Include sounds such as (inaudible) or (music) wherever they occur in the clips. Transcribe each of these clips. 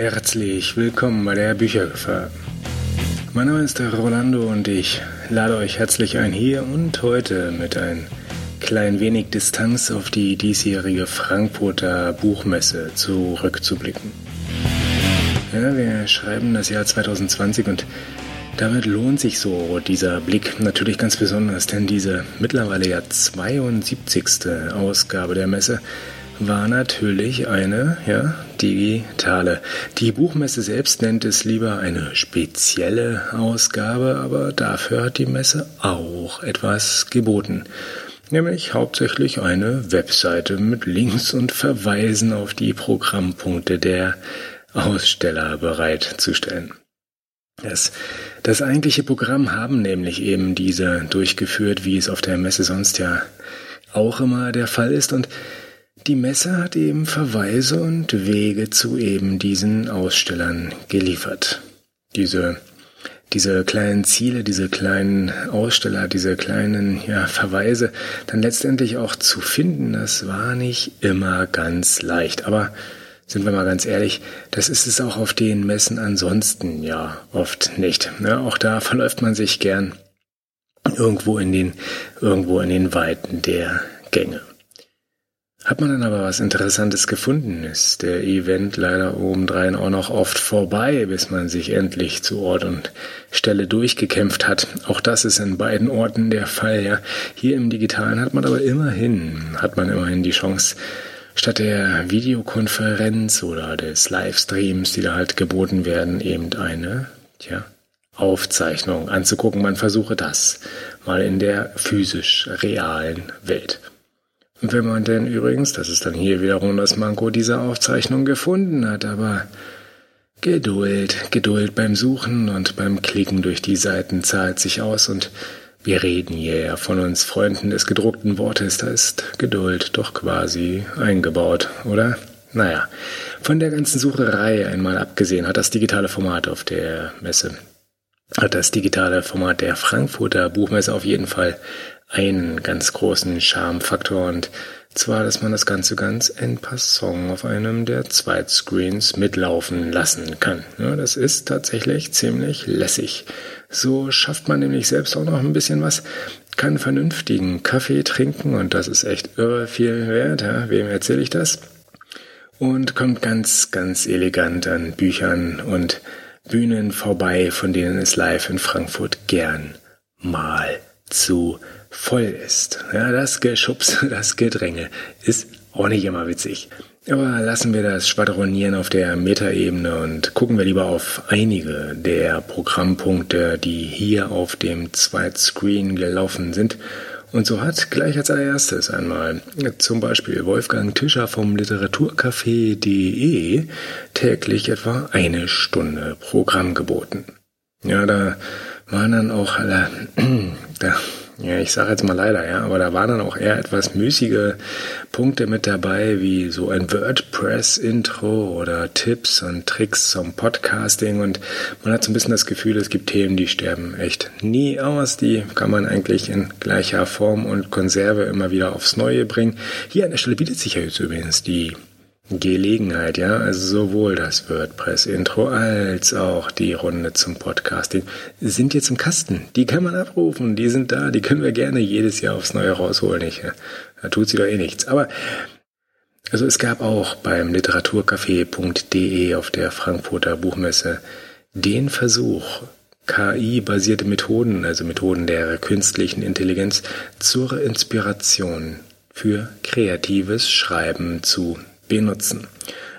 Herzlich willkommen bei der Büchergefahr. Mein Name ist Rolando und ich lade euch herzlich ein, hier und heute mit ein klein wenig Distanz auf die diesjährige Frankfurter Buchmesse zurückzublicken. Ja, wir schreiben das Jahr 2020 und damit lohnt sich so dieser Blick natürlich ganz besonders, denn diese mittlerweile ja 72. Ausgabe der Messe war natürlich eine, ja, digitale. Die Buchmesse selbst nennt es lieber eine spezielle Ausgabe, aber dafür hat die Messe auch etwas geboten. Nämlich hauptsächlich eine Webseite mit Links und Verweisen auf die Programmpunkte der Aussteller bereitzustellen. Das, das eigentliche Programm haben nämlich eben diese durchgeführt, wie es auf der Messe sonst ja auch immer der Fall ist und die Messe hat eben Verweise und Wege zu eben diesen Ausstellern geliefert. Diese, diese kleinen Ziele, diese kleinen Aussteller, diese kleinen ja, Verweise dann letztendlich auch zu finden, das war nicht immer ganz leicht. Aber sind wir mal ganz ehrlich, das ist es auch auf den Messen ansonsten ja oft nicht. Ja, auch da verläuft man sich gern irgendwo in den, irgendwo in den Weiten der Gänge. Hat man dann aber was Interessantes gefunden, ist der Event leider obendrein auch noch oft vorbei, bis man sich endlich zu Ort und Stelle durchgekämpft hat. Auch das ist in beiden Orten der Fall, ja. Hier im Digitalen hat man aber immerhin, hat man immerhin die Chance, statt der Videokonferenz oder des Livestreams, die da halt geboten werden, eben eine, tja, Aufzeichnung anzugucken. Man versuche das mal in der physisch realen Welt. Wenn man denn übrigens, das ist dann hier wiederum das Manko dieser Aufzeichnung gefunden hat, aber Geduld, Geduld beim Suchen und beim Klicken durch die Seiten zahlt sich aus und wir reden hier ja von uns Freunden des gedruckten Wortes, da ist Geduld doch quasi eingebaut, oder? Naja, von der ganzen Sucherei einmal abgesehen hat das digitale Format auf der Messe, hat das digitale Format der Frankfurter Buchmesse auf jeden Fall einen ganz großen Charmfaktor und zwar, dass man das Ganze ganz en passant auf einem der Zweitscreens mitlaufen lassen kann. Ja, das ist tatsächlich ziemlich lässig. So schafft man nämlich selbst auch noch ein bisschen was, kann vernünftigen Kaffee trinken und das ist echt irre viel wert. Ja? Wem erzähle ich das? Und kommt ganz, ganz elegant an Büchern und Bühnen vorbei, von denen es live in Frankfurt gern mal zu voll ist. Ja, das Geschubs, (laughs) das Gedränge ist auch nicht immer witzig. Aber lassen wir das Schwadronieren auf der Metaebene und gucken wir lieber auf einige der Programmpunkte, die hier auf dem Zweitscreen gelaufen sind. Und so hat gleich als allererstes einmal zum Beispiel Wolfgang Tischer vom Literaturcafé.de täglich etwa eine Stunde Programm geboten. Ja, da waren dann auch alle, (clears throat) da ja, ich sage jetzt mal leider, ja, aber da waren dann auch eher etwas müßige Punkte mit dabei, wie so ein WordPress-Intro oder Tipps und Tricks zum Podcasting und man hat so ein bisschen das Gefühl, es gibt Themen, die sterben echt nie aus, die kann man eigentlich in gleicher Form und Konserve immer wieder aufs Neue bringen. Hier an der Stelle bietet sich ja jetzt übrigens die Gelegenheit, ja, also sowohl das WordPress-Intro als auch die Runde zum Podcasting sind jetzt im Kasten. Die kann man abrufen, die sind da, die können wir gerne jedes Jahr aufs Neue rausholen. Ich, da tut sie doch eh nichts. Aber also es gab auch beim literaturcafé.de auf der Frankfurter Buchmesse den Versuch, KI-basierte Methoden, also Methoden der künstlichen Intelligenz, zur Inspiration für kreatives Schreiben zu benutzen.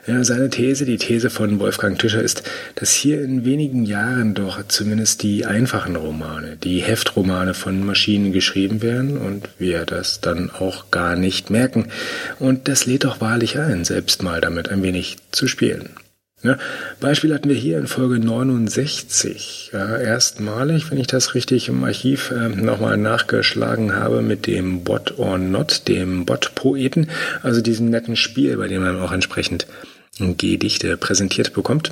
Ja, seine These, die These von Wolfgang Tischer ist, dass hier in wenigen Jahren doch zumindest die einfachen Romane, die Heftromane von Maschinen geschrieben werden und wir das dann auch gar nicht merken. Und das lädt doch wahrlich ein, selbst mal damit ein wenig zu spielen. Ja, Beispiel hatten wir hier in Folge 69, ja, erstmalig, wenn ich das richtig im Archiv äh, nochmal nachgeschlagen habe, mit dem Bot or Not, dem Bot-Poeten, also diesem netten Spiel, bei dem man auch entsprechend Gedichte präsentiert bekommt.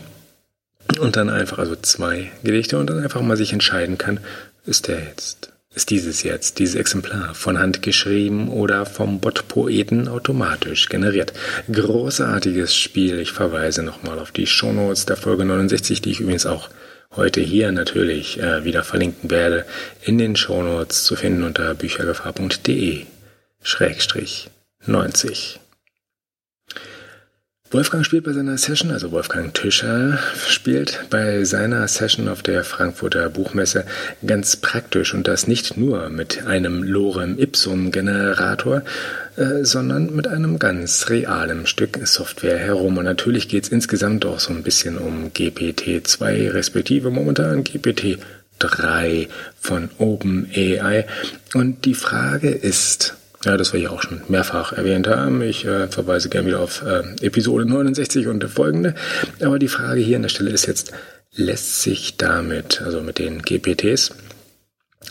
Und dann einfach, also zwei Gedichte und dann einfach mal sich entscheiden kann, ist der jetzt ist dieses jetzt, dieses Exemplar, von Hand geschrieben oder vom Bot-Poeten automatisch generiert. Großartiges Spiel. Ich verweise nochmal auf die Shownotes der Folge 69, die ich übrigens auch heute hier natürlich äh, wieder verlinken werde, in den Shownotes zu finden unter büchergefahr.de Schrägstrich 90. Wolfgang spielt bei seiner Session, also Wolfgang Tischer spielt bei seiner Session auf der Frankfurter Buchmesse ganz praktisch und das nicht nur mit einem Lorem Ipsum Generator, äh, sondern mit einem ganz realen Stück Software herum. Und natürlich geht es insgesamt auch so ein bisschen um GPT-2, respektive momentan GPT 3 von OpenAI. Und die Frage ist, ja, das wir ja auch schon mehrfach erwähnt haben. Ich äh, verweise gerne wieder auf äh, Episode 69 und folgende. Aber die Frage hier an der Stelle ist jetzt, lässt sich damit, also mit den GPTs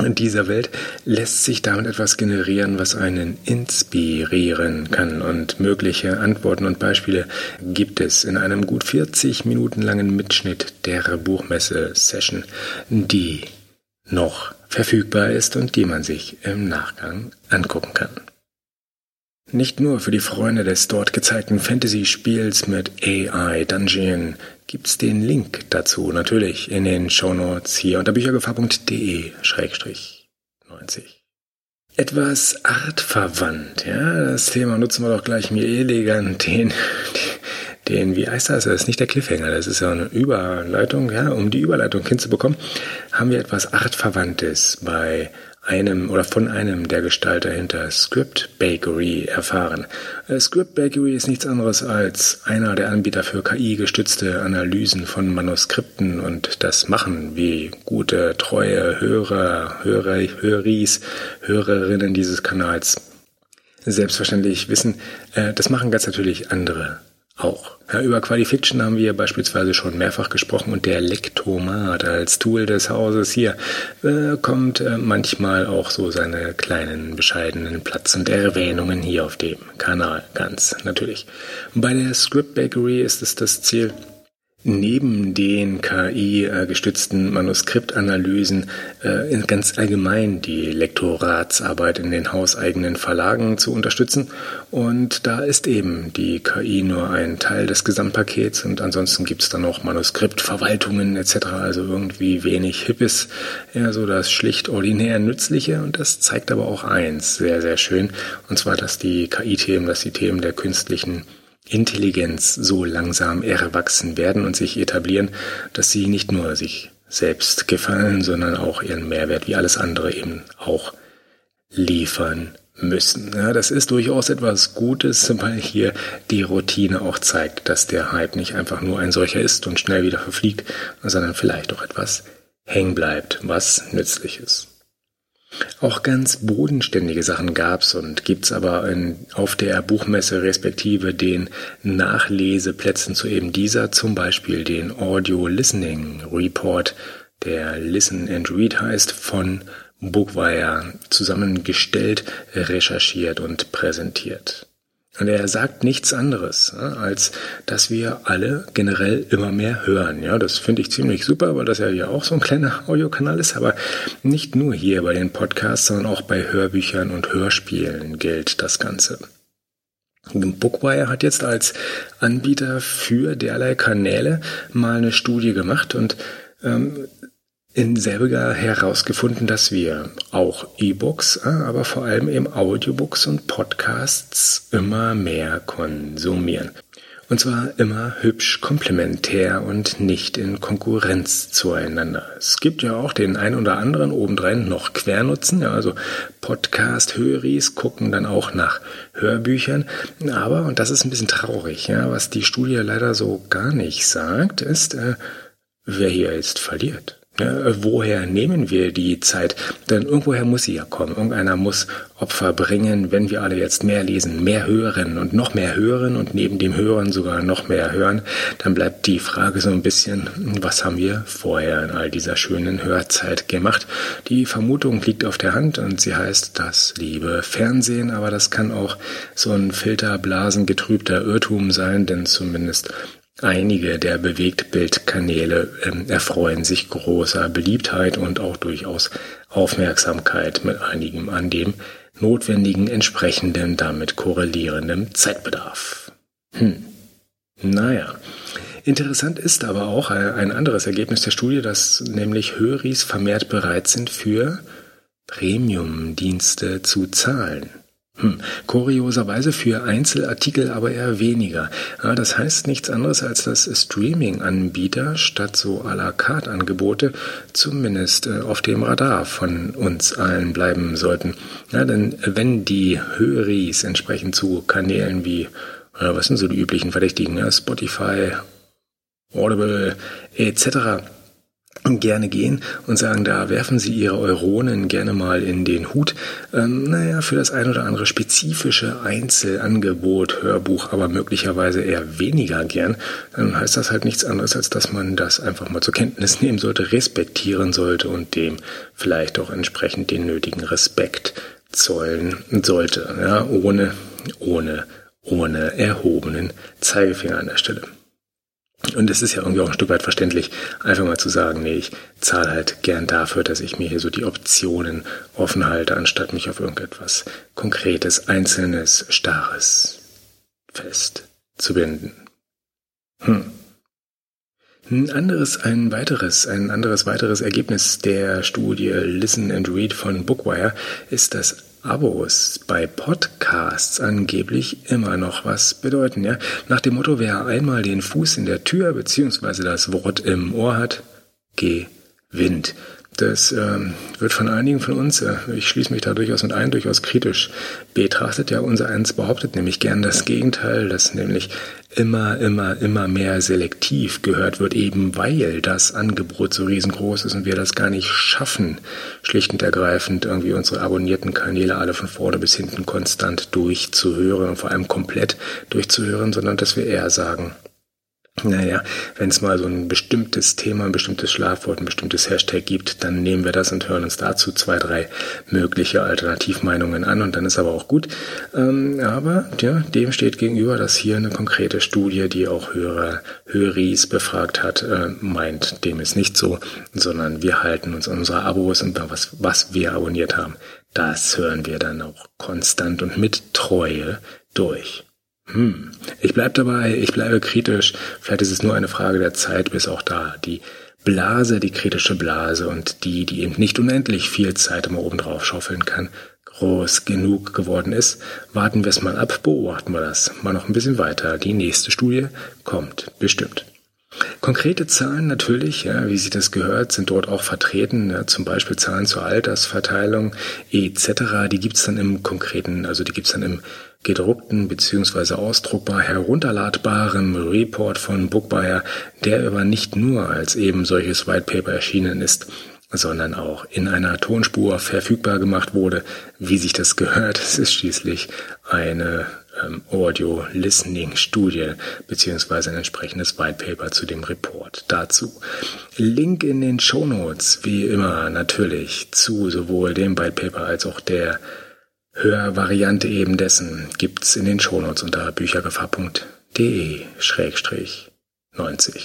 in dieser Welt, lässt sich damit etwas generieren, was einen inspirieren kann. Und mögliche Antworten und Beispiele gibt es in einem gut 40 Minuten langen Mitschnitt der Buchmesse-Session, die noch verfügbar ist und die man sich im Nachgang angucken kann. Nicht nur für die Freunde des dort gezeigten Fantasy-Spiels mit AI Dungeon gibt's den Link dazu natürlich in den Shownotes hier unter büchergefahr.de-90. Etwas artverwandt, ja, das Thema nutzen wir doch gleich mir elegant den, den, wie heißt das? Das ist nicht der Cliffhanger, das ist ja eine Überleitung, ja, um die Überleitung hinzubekommen, haben wir etwas Artverwandtes bei einem oder von einem der Gestalter hinter Script Bakery erfahren. Äh, Script Bakery ist nichts anderes als einer der Anbieter für KI-gestützte Analysen von Manuskripten und das machen wie gute, treue Hörer, Hörer, Höris, Hörerinnen dieses Kanals selbstverständlich wissen, äh, das machen ganz natürlich andere auch. Ja, über Qualifiction haben wir beispielsweise schon mehrfach gesprochen und der Lektomat als Tool des Hauses hier äh, kommt äh, manchmal auch so seine kleinen bescheidenen Platz und Erwähnungen hier auf dem Kanal ganz natürlich. Bei der Script Bakery ist es das Ziel, neben den KI-gestützten Manuskriptanalysen äh, ganz allgemein die Lektoratsarbeit in den hauseigenen Verlagen zu unterstützen. Und da ist eben die KI nur ein Teil des Gesamtpakets und ansonsten gibt es dann noch Manuskriptverwaltungen etc. Also irgendwie wenig Hippes, eher so das schlicht ordinär Nützliche. Und das zeigt aber auch eins sehr, sehr schön. Und zwar, dass die KI-Themen, dass die Themen der künstlichen Intelligenz so langsam erwachsen werden und sich etablieren, dass sie nicht nur sich selbst gefallen, sondern auch ihren Mehrwert wie alles andere eben auch liefern müssen. Ja, das ist durchaus etwas Gutes, weil hier die Routine auch zeigt, dass der Hype nicht einfach nur ein solcher ist und schnell wieder verfliegt, sondern vielleicht auch etwas hängen bleibt, was nützlich ist. Auch ganz bodenständige Sachen gab's und gibt's aber in, auf der Buchmesse respektive den Nachleseplätzen zu eben dieser, zum Beispiel den Audio Listening Report, der Listen and Read heißt, von Bookwire zusammengestellt, recherchiert und präsentiert. Und er sagt nichts anderes, als dass wir alle generell immer mehr hören. Ja, das finde ich ziemlich super, weil das ja hier auch so ein kleiner Audiokanal ist. Aber nicht nur hier bei den Podcasts, sondern auch bei Hörbüchern und Hörspielen gilt das Ganze. Bookwire hat jetzt als Anbieter für derlei Kanäle mal eine Studie gemacht und ähm, in selbiger herausgefunden, dass wir auch E-Books, äh, aber vor allem eben Audiobooks und Podcasts immer mehr konsumieren. Und zwar immer hübsch komplementär und nicht in Konkurrenz zueinander. Es gibt ja auch den ein oder anderen obendrein noch Quernutzen, ja, also Podcast-Höris gucken dann auch nach Hörbüchern. Aber, und das ist ein bisschen traurig, ja, was die Studie leider so gar nicht sagt, ist, äh, wer hier jetzt verliert. Ja, woher nehmen wir die Zeit? Denn irgendwoher muss sie ja kommen. Irgendeiner muss Opfer bringen, wenn wir alle jetzt mehr lesen, mehr hören und noch mehr hören und neben dem Hören sogar noch mehr hören, dann bleibt die Frage so ein bisschen, was haben wir vorher in all dieser schönen Hörzeit gemacht? Die Vermutung liegt auf der Hand und sie heißt das liebe Fernsehen, aber das kann auch so ein filterblasengetrübter Irrtum sein, denn zumindest Einige der Bewegtbildkanäle ähm, erfreuen sich großer Beliebtheit und auch durchaus Aufmerksamkeit mit einigem an dem notwendigen entsprechenden damit korrelierendem Zeitbedarf. Hm. Naja. Interessant ist aber auch ein anderes Ergebnis der Studie, dass nämlich Höris vermehrt bereit sind, für Premium-Dienste zu zahlen. Hm. Kurioserweise für Einzelartikel aber eher weniger. Das heißt nichts anderes, als dass Streaming-Anbieter statt so à la carte Angebote zumindest äh, auf dem Radar von uns allen bleiben sollten. Ja, denn wenn die Höris entsprechend zu Kanälen wie, äh, was sind so die üblichen Verdächtigen, Spotify, Audible etc gerne gehen und sagen, da werfen Sie Ihre Euronen gerne mal in den Hut. Ähm, naja, für das ein oder andere spezifische Einzelangebot, Hörbuch, aber möglicherweise eher weniger gern, dann heißt das halt nichts anderes, als dass man das einfach mal zur Kenntnis (laughs) nehmen sollte, respektieren sollte und dem vielleicht auch entsprechend den nötigen Respekt zollen sollte, ja, ohne, ohne, ohne erhobenen Zeigefinger an der Stelle. Und es ist ja irgendwie auch ein Stück weit verständlich, einfach mal zu sagen, nee, ich zahle halt gern dafür, dass ich mir hier so die Optionen offen halte, anstatt mich auf irgendetwas Konkretes, Einzelnes, Starres fest zu binden. Hm. Ein anderes, ein weiteres, ein anderes weiteres Ergebnis der Studie Listen and Read von Bookwire ist, dass Abos bei Podcasts angeblich immer noch was bedeuten. Ja? Nach dem Motto, wer einmal den Fuß in der Tür bzw. das Wort im Ohr hat, gewinnt. Das ähm, wird von einigen von uns, äh, ich schließe mich da durchaus mit ein, durchaus kritisch betrachtet. Ja, unser eins behauptet nämlich gern das Gegenteil, dass nämlich immer, immer, immer mehr selektiv gehört wird, eben weil das Angebot so riesengroß ist und wir das gar nicht schaffen, schlicht und ergreifend irgendwie unsere abonnierten Kanäle alle von vorne bis hinten konstant durchzuhören und vor allem komplett durchzuhören, sondern dass wir eher sagen, naja, wenn es mal so ein bestimmtes Thema, ein bestimmtes Schlafwort, ein bestimmtes Hashtag gibt, dann nehmen wir das und hören uns dazu zwei, drei mögliche Alternativmeinungen an und dann ist aber auch gut. Ähm, aber ja, dem steht gegenüber, dass hier eine konkrete Studie, die auch Hörer, Höris befragt hat, äh, meint, dem ist nicht so, sondern wir halten uns unsere Abos und was, was wir abonniert haben, das hören wir dann auch konstant und mit Treue durch. Hm. Ich bleibe dabei, ich bleibe kritisch. Vielleicht ist es nur eine Frage der Zeit, bis auch da die Blase, die kritische Blase und die, die eben nicht unendlich viel Zeit immer oben drauf schaufeln kann, groß genug geworden ist. Warten wir es mal ab, beobachten wir das mal noch ein bisschen weiter. Die nächste Studie kommt bestimmt. Konkrete Zahlen natürlich, ja, wie sie das gehört, sind dort auch vertreten, ja, zum Beispiel Zahlen zur Altersverteilung etc. Die gibt's dann im konkreten, also die gibt's dann im gedruckten bzw. ausdruckbar herunterladbaren Report von Bookbuyer, der aber nicht nur als eben solches White Paper erschienen ist, sondern auch in einer Tonspur verfügbar gemacht wurde, wie sich das gehört. (laughs) Es ist schließlich eine ähm, Audio-Listening-Studie beziehungsweise ein entsprechendes White Paper zu dem Report dazu. Link in den Show Notes, wie immer natürlich, zu sowohl dem White Paper als auch der Hörvariante eben dessen gibt's in den Shownotes unter büchergefahr.de-90.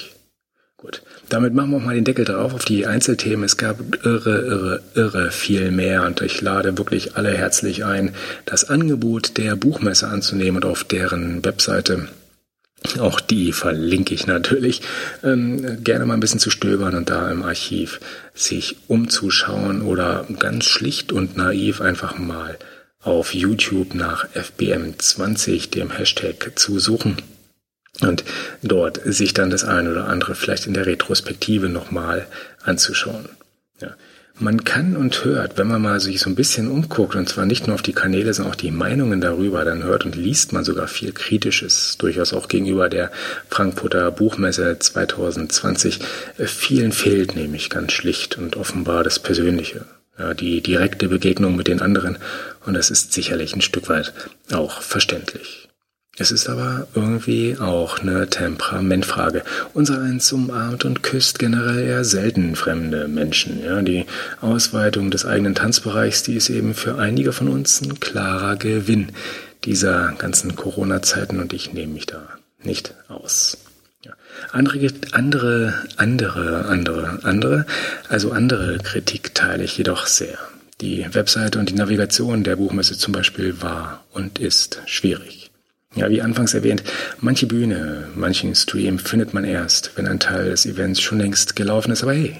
Gut, damit machen wir auch mal den Deckel drauf auf die Einzelthemen. Es gab irre, irre, irre viel mehr und ich lade wirklich alle herzlich ein, das Angebot der Buchmesse anzunehmen und auf deren Webseite auch die verlinke ich natürlich. Ähm, gerne mal ein bisschen zu stöbern und da im Archiv sich umzuschauen oder ganz schlicht und naiv einfach mal auf YouTube nach FBM20, dem Hashtag, zu suchen und dort sich dann das eine oder andere vielleicht in der Retrospektive nochmal anzuschauen. Ja. Man kann und hört, wenn man mal sich so ein bisschen umguckt, und zwar nicht nur auf die Kanäle, sondern auch die Meinungen darüber, dann hört und liest man sogar viel Kritisches, durchaus auch gegenüber der Frankfurter Buchmesse 2020. Vielen fehlt nämlich ganz schlicht und offenbar das Persönliche ja, die direkte Begegnung mit den anderen und das ist sicherlich ein Stück weit auch verständlich. Es ist aber irgendwie auch eine Temperamentfrage. Unser eins umarmt und küsst generell eher selten fremde Menschen. Ja, die Ausweitung des eigenen Tanzbereichs, die ist eben für einige von uns ein klarer Gewinn dieser ganzen Corona-Zeiten und ich nehme mich da nicht aus. Ja. Andere, andere, andere, andere, andere, also andere Kritik teile ich jedoch sehr. Die Webseite und die Navigation der Buchmesse zum Beispiel war und ist schwierig. Ja, wie anfangs erwähnt, manche Bühne, manchen Stream findet man erst, wenn ein Teil des Events schon längst gelaufen ist. Aber hey,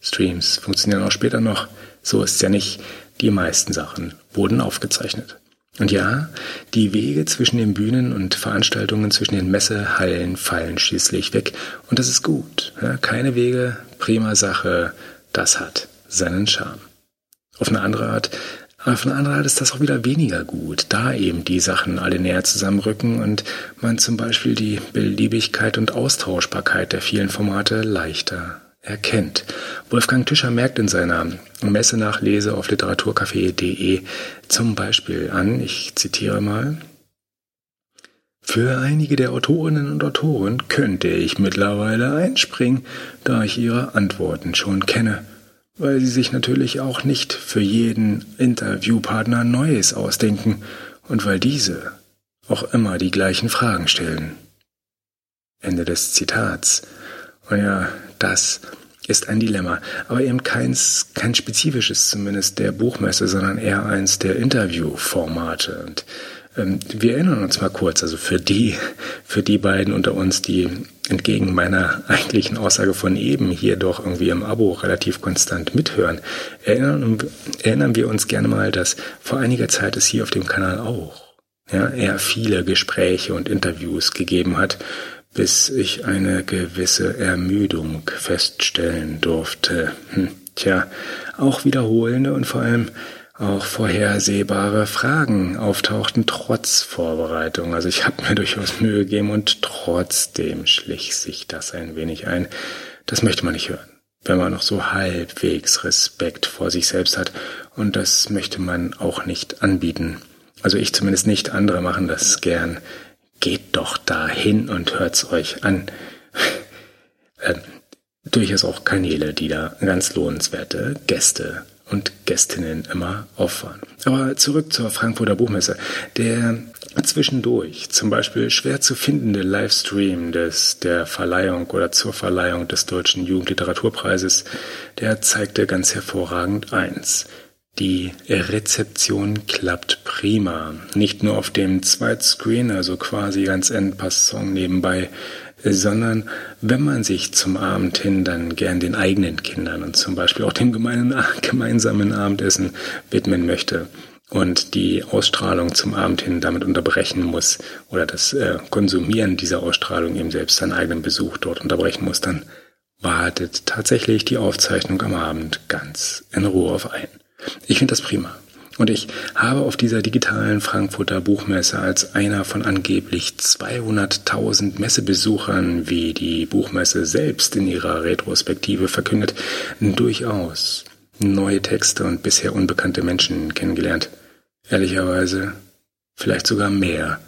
Streams funktionieren auch später noch. So ist es ja nicht. Die meisten Sachen wurden aufgezeichnet. Und ja, die Wege zwischen den Bühnen und Veranstaltungen zwischen den Messehallen fallen schließlich weg. Und das ist gut. Ja, keine Wege, prima Sache. Das hat seinen Charme. Auf eine andere Art auf eine andere Art ist das auch wieder weniger gut, da eben die Sachen alle näher zusammenrücken und man zum Beispiel die Beliebigkeit und Austauschbarkeit der vielen Formate leichter erkennt. Wolfgang Tischer merkt in seiner Messenachlese auf literaturcafé.de zum Beispiel an, ich zitiere mal, für einige der Autorinnen und Autoren könnte ich mittlerweile einspringen, da ich ihre Antworten schon kenne weil sie sich natürlich auch nicht für jeden Interviewpartner Neues ausdenken und weil diese auch immer die gleichen Fragen stellen. Ende des Zitats. Und ja, das ist ein Dilemma, aber eben keins, kein spezifisches zumindest der Buchmesse, sondern eher eins der Interviewformate. Und wir erinnern uns mal kurz, also für die, für die beiden unter uns, die entgegen meiner eigentlichen Aussage von eben hier doch irgendwie im Abo relativ konstant mithören, erinnern, erinnern wir uns gerne mal, dass vor einiger Zeit es hier auf dem Kanal auch ja, eher viele Gespräche und Interviews gegeben hat, bis ich eine gewisse Ermüdung feststellen durfte. Hm, tja, auch wiederholende und vor allem auch vorhersehbare Fragen auftauchten trotz Vorbereitung. Also ich habe mir (laughs) durchaus Mühe gegeben und trotzdem schlich sich das ein wenig ein. Das möchte man nicht hören, wenn man noch so halbwegs Respekt vor sich selbst hat. Und das möchte man auch nicht anbieten. Also ich zumindest nicht, andere machen das gern. Geht doch dahin und hört's euch an. (laughs) äh, durchaus auch Kanäle, die da ganz lohnenswerte Gäste und Gästinnen immer auffahren. Aber zurück zur Frankfurter Buchmesse. Der zwischendurch zum Beispiel schwer zu findende Livestream des, der Verleihung oder zur Verleihung des Deutschen Jugendliteraturpreises, der zeigte ganz hervorragend eins. Die Rezeption klappt prima. Nicht nur auf dem Zweitscreen, also quasi ganz en passant nebenbei, sondern wenn man sich zum Abend hin dann gern den eigenen Kindern und zum Beispiel auch dem (laughs) gemeinsamen Abendessen widmen möchte und die Ausstrahlung zum Abend hin damit unterbrechen muss oder das äh, Konsumieren dieser Ausstrahlung eben selbst seinen eigenen Besuch dort unterbrechen muss, dann wartet tatsächlich die Aufzeichnung am Abend ganz in Ruhe auf ein. Ich finde das prima. Und ich habe auf dieser digitalen Frankfurter Buchmesse als einer von angeblich 200.000 Messebesuchern, wie die Buchmesse selbst in ihrer Retrospektive verkündet, durchaus neue Texte und bisher unbekannte Menschen kennengelernt. Ehrlicherweise vielleicht sogar mehr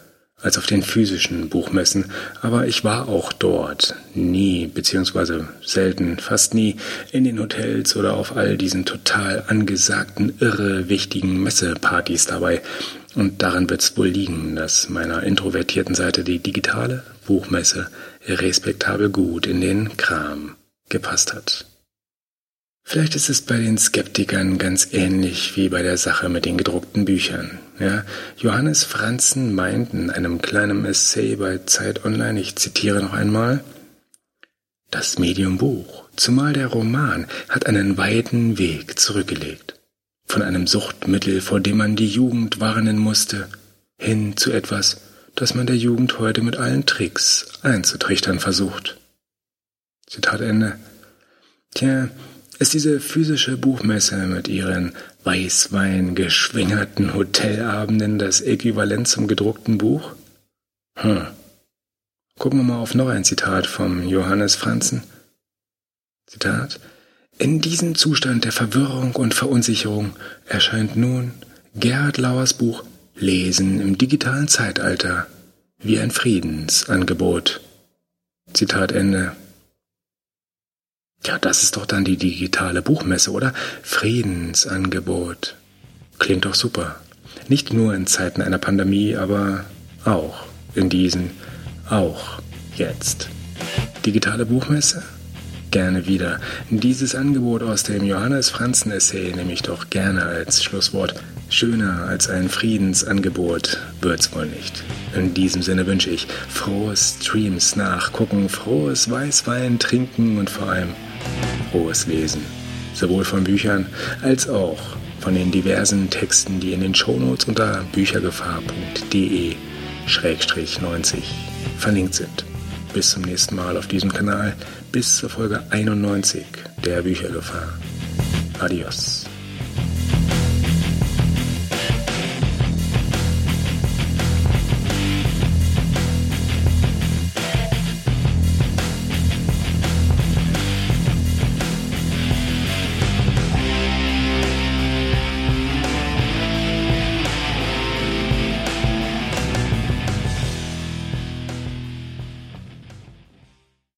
als auf den physischen Buchmessen, aber ich war auch dort nie, beziehungsweise selten, fast nie in den Hotels oder auf all diesen total angesagten, irre wichtigen Messepartys dabei. Und daran wird's wohl liegen, dass meiner introvertierten Seite die digitale Buchmesse respektabel gut in den Kram gepasst hat. Vielleicht ist es bei den Skeptikern ganz ähnlich wie bei der Sache mit den gedruckten Büchern. Ja, Johannes Franzen meint in einem kleinen Essay bei Zeit Online, ich zitiere noch einmal, das Medium Buch, zumal der Roman, hat einen weiten Weg zurückgelegt. Von einem Suchtmittel, vor dem man die Jugend warnen musste, hin zu etwas, das man der Jugend heute mit allen Tricks einzutrichtern versucht. Zitat Ende. Tja, ist diese physische Buchmesse mit ihren Weißwein geschwängerten Hotelabenden das Äquivalent zum gedruckten Buch? Hm. Gucken wir mal auf noch ein Zitat vom Johannes Franzen. Zitat In diesem Zustand der Verwirrung und Verunsicherung erscheint nun Gerhard Lauers Buch Lesen im digitalen Zeitalter wie ein Friedensangebot. Zitat Ende. Ja, das ist doch dann die digitale Buchmesse, oder? Friedensangebot. Klingt doch super. Nicht nur in Zeiten einer Pandemie, aber auch in diesen, auch jetzt. Digitale Buchmesse? Gerne wieder. Dieses Angebot aus dem Johannes Franzen Essay nehme ich doch gerne als Schlusswort. Schöner als ein Friedensangebot wird's wohl nicht. In diesem Sinne wünsche ich frohes Streams nachgucken, frohes Weißwein trinken und vor allem frohes Lesen. Sowohl von Büchern als auch von den diversen Texten, die in den Shownotes unter büchergefahr.de 90 verlinkt sind. Bis zum nächsten Mal auf diesem Kanal, bis zur Folge 91 der Büchergefahr. Adios.